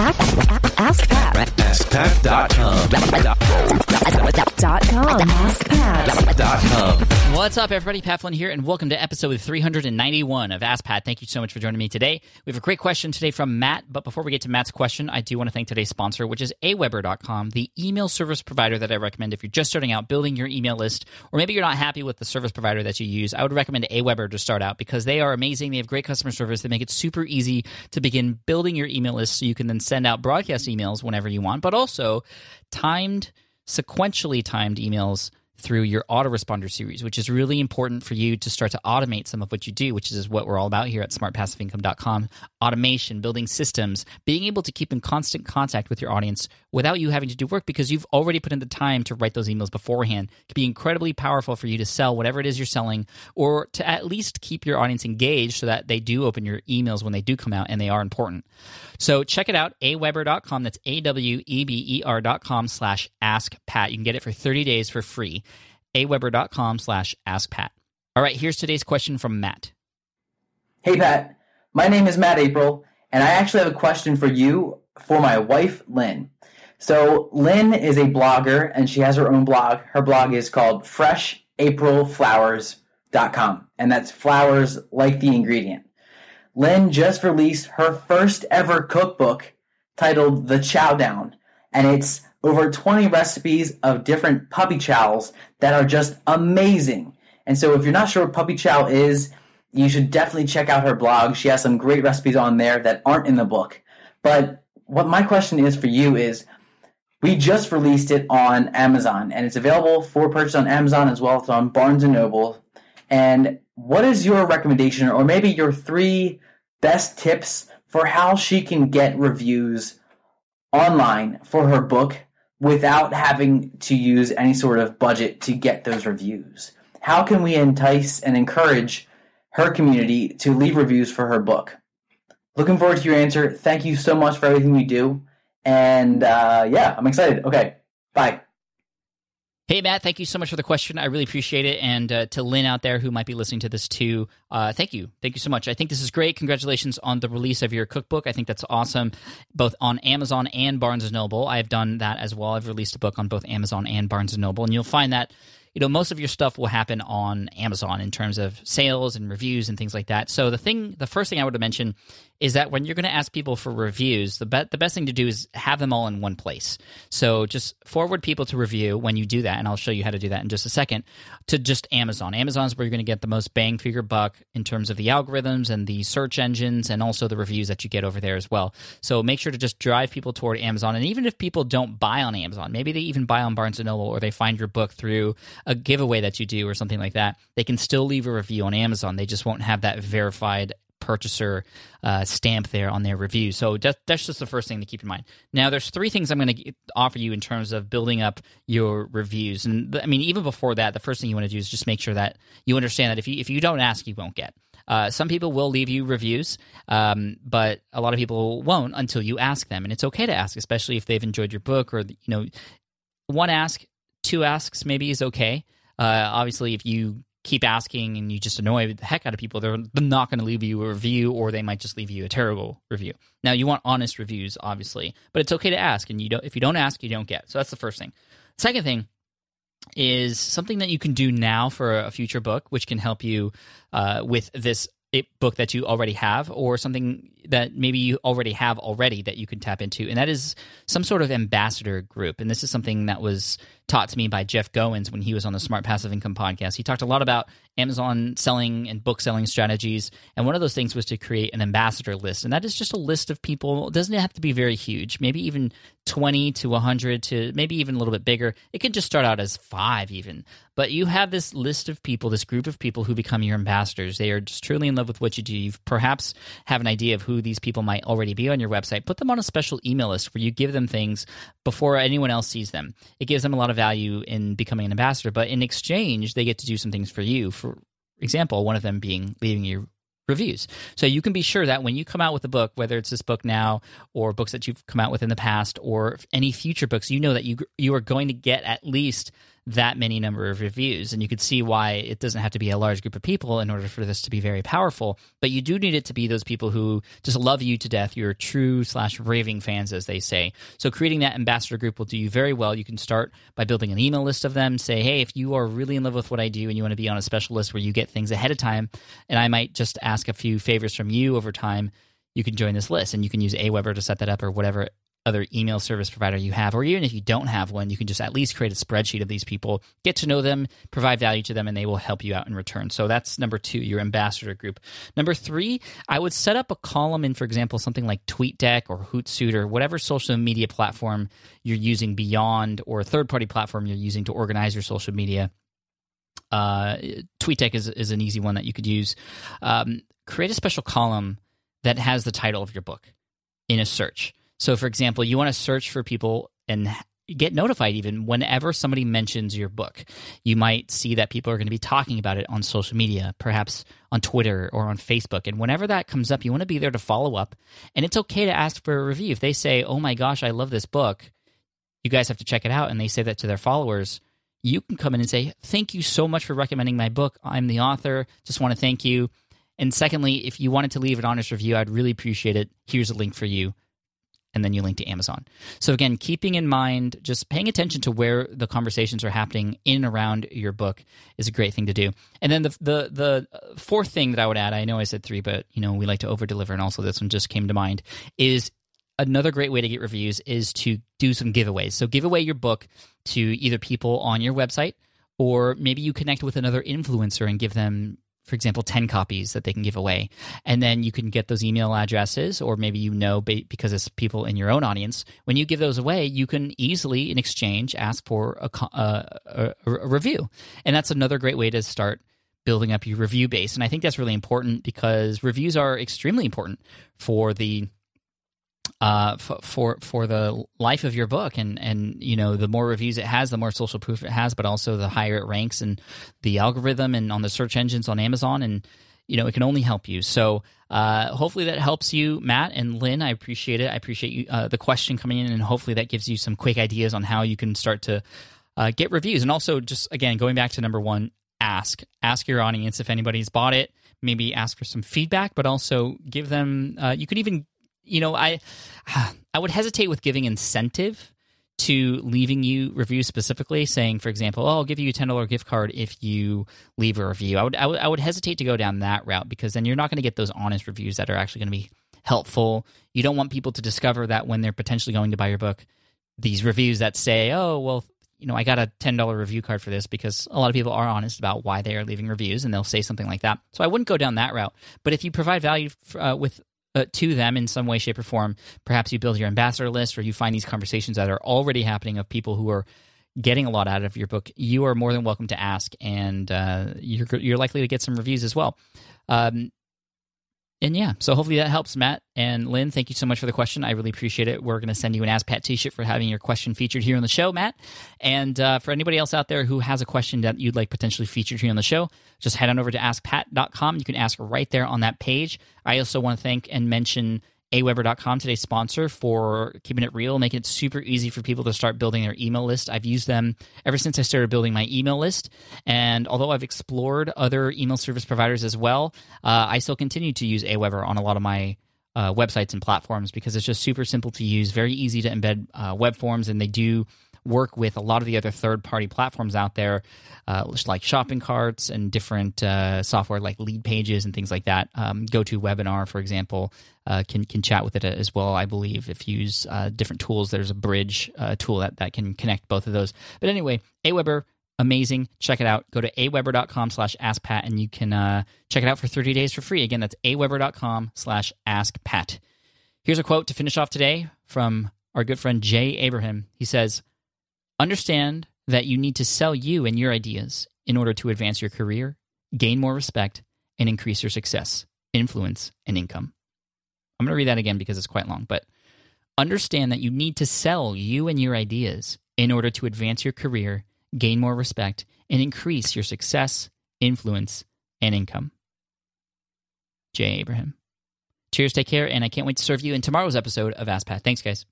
Ask Pat. AskPat.com. What's up, everybody? Pat Flynn here, and welcome to episode 391 of Ask Pat. Thank you so much for joining me today. We have a great question today from Matt, but before we get to Matt's question, I do want to thank today's sponsor, which is aweber.com, the email service provider that I recommend if you're just starting out building your email list, or maybe you're not happy with the service provider that you use. I would recommend Aweber to start out because they are amazing. They have great customer service. They make it super easy to begin building your email list so you can then send out broadcast emails whenever you want, but also timed sequentially timed emails through your autoresponder series, which is really important for you to start to automate some of what you do, which is what we're all about here at smartpassiveincome.com. Automation, building systems, being able to keep in constant contact with your audience without you having to do work because you've already put in the time to write those emails beforehand can be incredibly powerful for you to sell whatever it is you're selling or to at least keep your audience engaged so that they do open your emails when they do come out and they are important. So check it out, aweber.com. That's A-W-E-B-E-R dot com slash ask Pat. You can get it for 30 days for free. aweber.com slash ask Pat. All right, here's today's question from Matt. Hey, Pat. My name is Matt April, and I actually have a question for you for my wife, Lynn. So, Lynn is a blogger, and she has her own blog. Her blog is called freshaprilflours.com, and that's flours like the ingredient. Lynn just released her first ever cookbook titled The Chow Down, and it's over 20 recipes of different puppy chows that are just amazing. And so, if you're not sure what puppy chow is, you should definitely check out her blog. She has some great recipes on there that aren't in the book. But what my question is for you is we just released it on Amazon and it's available for purchase on Amazon as well as on Barnes and Noble. And what is your recommendation or maybe your three best tips for how she can get reviews online for her book without having to use any sort of budget to get those reviews? How can we entice and encourage her community to leave reviews for her book? Looking forward to your answer. Thank you so much for everything you do. And uh, yeah, I'm excited. Okay, bye. Hey, Matt, thank you so much for the question. I really appreciate it. And uh, to Lynn out there who might be listening to this too, uh, thank you. Thank you so much. I think this is great. Congratulations on the release of your cookbook. I think that's awesome, both on Amazon and Barnes & Noble. I've done that as well. I've released a book on both Amazon and Barnes & Noble. And you'll find that you know most of your stuff will happen on Amazon in terms of sales and reviews and things like that. So the thing, the first thing I would mention is that when you're going to ask people for reviews, the be- the best thing to do is have them all in one place. So just forward people to review when you do that, and I'll show you how to do that in just a second. To just Amazon. Amazon is where you're going to get the most bang for your buck in terms of the algorithms and the search engines, and also the reviews that you get over there as well. So make sure to just drive people toward Amazon, and even if people don't buy on Amazon, maybe they even buy on Barnes and Noble, or they find your book through a giveaway that you do or something like that, they can still leave a review on Amazon. They just won't have that verified purchaser uh, stamp there on their review. So that, that's just the first thing to keep in mind. Now, there's three things I'm going to offer you in terms of building up your reviews. And I mean, even before that, the first thing you want to do is just make sure that you understand that if you if you don't ask, you won't get. Uh, some people will leave you reviews, um, but a lot of people won't until you ask them, and it's okay to ask, especially if they've enjoyed your book or you know, one ask, two asks maybe is okay. Uh, obviously, if you keep asking and you just annoy the heck out of people, they're not going to leave you a review or they might just leave you a terrible review. Now, you want honest reviews, obviously, but it's okay to ask. And you don't, if you don't ask, you don't get. So that's the first thing. Second thing is something that you can do now for a future book, which can help you uh, with this book that you already have or something that maybe you already have already that you can tap into and that is some sort of ambassador group and this is something that was taught to me by Jeff Goins when he was on the Smart Passive Income podcast. He talked a lot about Amazon selling and book selling strategies. And one of those things was to create an ambassador list. And that is just a list of people. It doesn't have to be very huge, maybe even 20 to 100 to maybe even a little bit bigger. It could just start out as five, even. But you have this list of people, this group of people who become your ambassadors. They are just truly in love with what you do. You perhaps have an idea of who these people might already be on your website. Put them on a special email list where you give them things before anyone else sees them. It gives them a lot of value in becoming an ambassador, but in exchange, they get to do some things for you. For example, one of them being leaving you reviews. So you can be sure that when you come out with a book, whether it's this book now or books that you've come out with in the past or any future books, you know that you you are going to get at least that many number of reviews. And you could see why it doesn't have to be a large group of people in order for this to be very powerful. But you do need it to be those people who just love you to death. You're true slash raving fans, as they say. So creating that ambassador group will do you very well. You can start by building an email list of them. Say, hey, if you are really in love with what I do and you want to be on a special list where you get things ahead of time, and I might just ask a few favors from you over time you can join this list and you can use Aweber to set that up or whatever other email service provider you have, or even if you don't have one, you can just at least create a spreadsheet of these people, get to know them, provide value to them, and they will help you out in return. So that's number two, your ambassador group. Number three, I would set up a column in, for example, something like TweetDeck or Hootsuite or whatever social media platform you're using beyond or third party platform you're using to organize your social media. Uh, TweetDeck is, is an easy one that you could use. Um, create a special column that has the title of your book in a search. So, for example, you want to search for people and get notified even whenever somebody mentions your book. You might see that people are going to be talking about it on social media, perhaps on Twitter or on Facebook. And whenever that comes up, you want to be there to follow up. And it's okay to ask for a review. If they say, oh my gosh, I love this book, you guys have to check it out. And they say that to their followers. You can come in and say, thank you so much for recommending my book. I'm the author. Just want to thank you. And secondly, if you wanted to leave an honest review, I'd really appreciate it. Here's a link for you and then you link to Amazon. So again, keeping in mind just paying attention to where the conversations are happening in and around your book is a great thing to do. And then the the the fourth thing that I would add, I know I said 3, but you know, we like to over deliver and also this one just came to mind is another great way to get reviews is to do some giveaways. So give away your book to either people on your website or maybe you connect with another influencer and give them for example, 10 copies that they can give away. And then you can get those email addresses, or maybe you know because it's people in your own audience. When you give those away, you can easily, in exchange, ask for a, uh, a, a, a review. And that's another great way to start building up your review base. And I think that's really important because reviews are extremely important for the uh, f- for for the life of your book, and and you know the more reviews it has, the more social proof it has, but also the higher it ranks in the algorithm and on the search engines on Amazon, and you know it can only help you. So uh, hopefully that helps you, Matt and Lynn. I appreciate it. I appreciate you uh, the question coming in, and hopefully that gives you some quick ideas on how you can start to uh, get reviews, and also just again going back to number one, ask ask your audience if anybody's bought it maybe ask for some feedback, but also give them. Uh, you could even you know, I I would hesitate with giving incentive to leaving you reviews specifically, saying, for example, oh, I'll give you a ten dollar gift card if you leave a review. I would, I would hesitate to go down that route because then you're not going to get those honest reviews that are actually going to be helpful. You don't want people to discover that when they're potentially going to buy your book, these reviews that say, oh, well, you know, I got a ten dollar review card for this because a lot of people are honest about why they are leaving reviews, and they'll say something like that. So I wouldn't go down that route. But if you provide value uh, with uh, to them in some way, shape, or form. Perhaps you build your ambassador list or you find these conversations that are already happening of people who are getting a lot out of your book. You are more than welcome to ask, and uh, you're, you're likely to get some reviews as well. Um, and yeah, so hopefully that helps, Matt and Lynn. Thank you so much for the question. I really appreciate it. We're going to send you an Ask Pat T-shirt for having your question featured here on the show, Matt. And uh, for anybody else out there who has a question that you'd like potentially featured here on the show, just head on over to AskPat.com. You can ask right there on that page. I also want to thank and mention aweber.com today's sponsor for keeping it real making it super easy for people to start building their email list. I've used them ever since i started building my email list. And although i've explored other email service providers as well uh, i still continue to use aweber on a lot of my uh, websites and platforms because it's just super simple to use very easy to embed uh, web forms and they do work with a lot of the other third party platforms out there, uh, like shopping carts and different uh, software like Leadpages and things like that. Um, GoToWebinar, for example, uh, can can chat with it as well. I believe if you use uh, different tools, there's a bridge uh, tool that, that can connect both of those. But anyway, Aweber, amazing. Check it out. Go to aweber.com slash askpat and you can uh, check it out for 30 days for free. Again, that's aweber.com slash askpat. Here's a quote to finish off today from our good friend Jay Abraham. He says, Understand that you need to sell you and your ideas in order to advance your career, gain more respect, and increase your success, influence, and income. I'm going to read that again because it's quite long, but understand that you need to sell you and your ideas in order to advance your career, gain more respect, and increase your success, influence, and income. Jay Abraham. Cheers, take care, and I can't wait to serve you in tomorrow's episode of Ask Pat. Thanks, guys.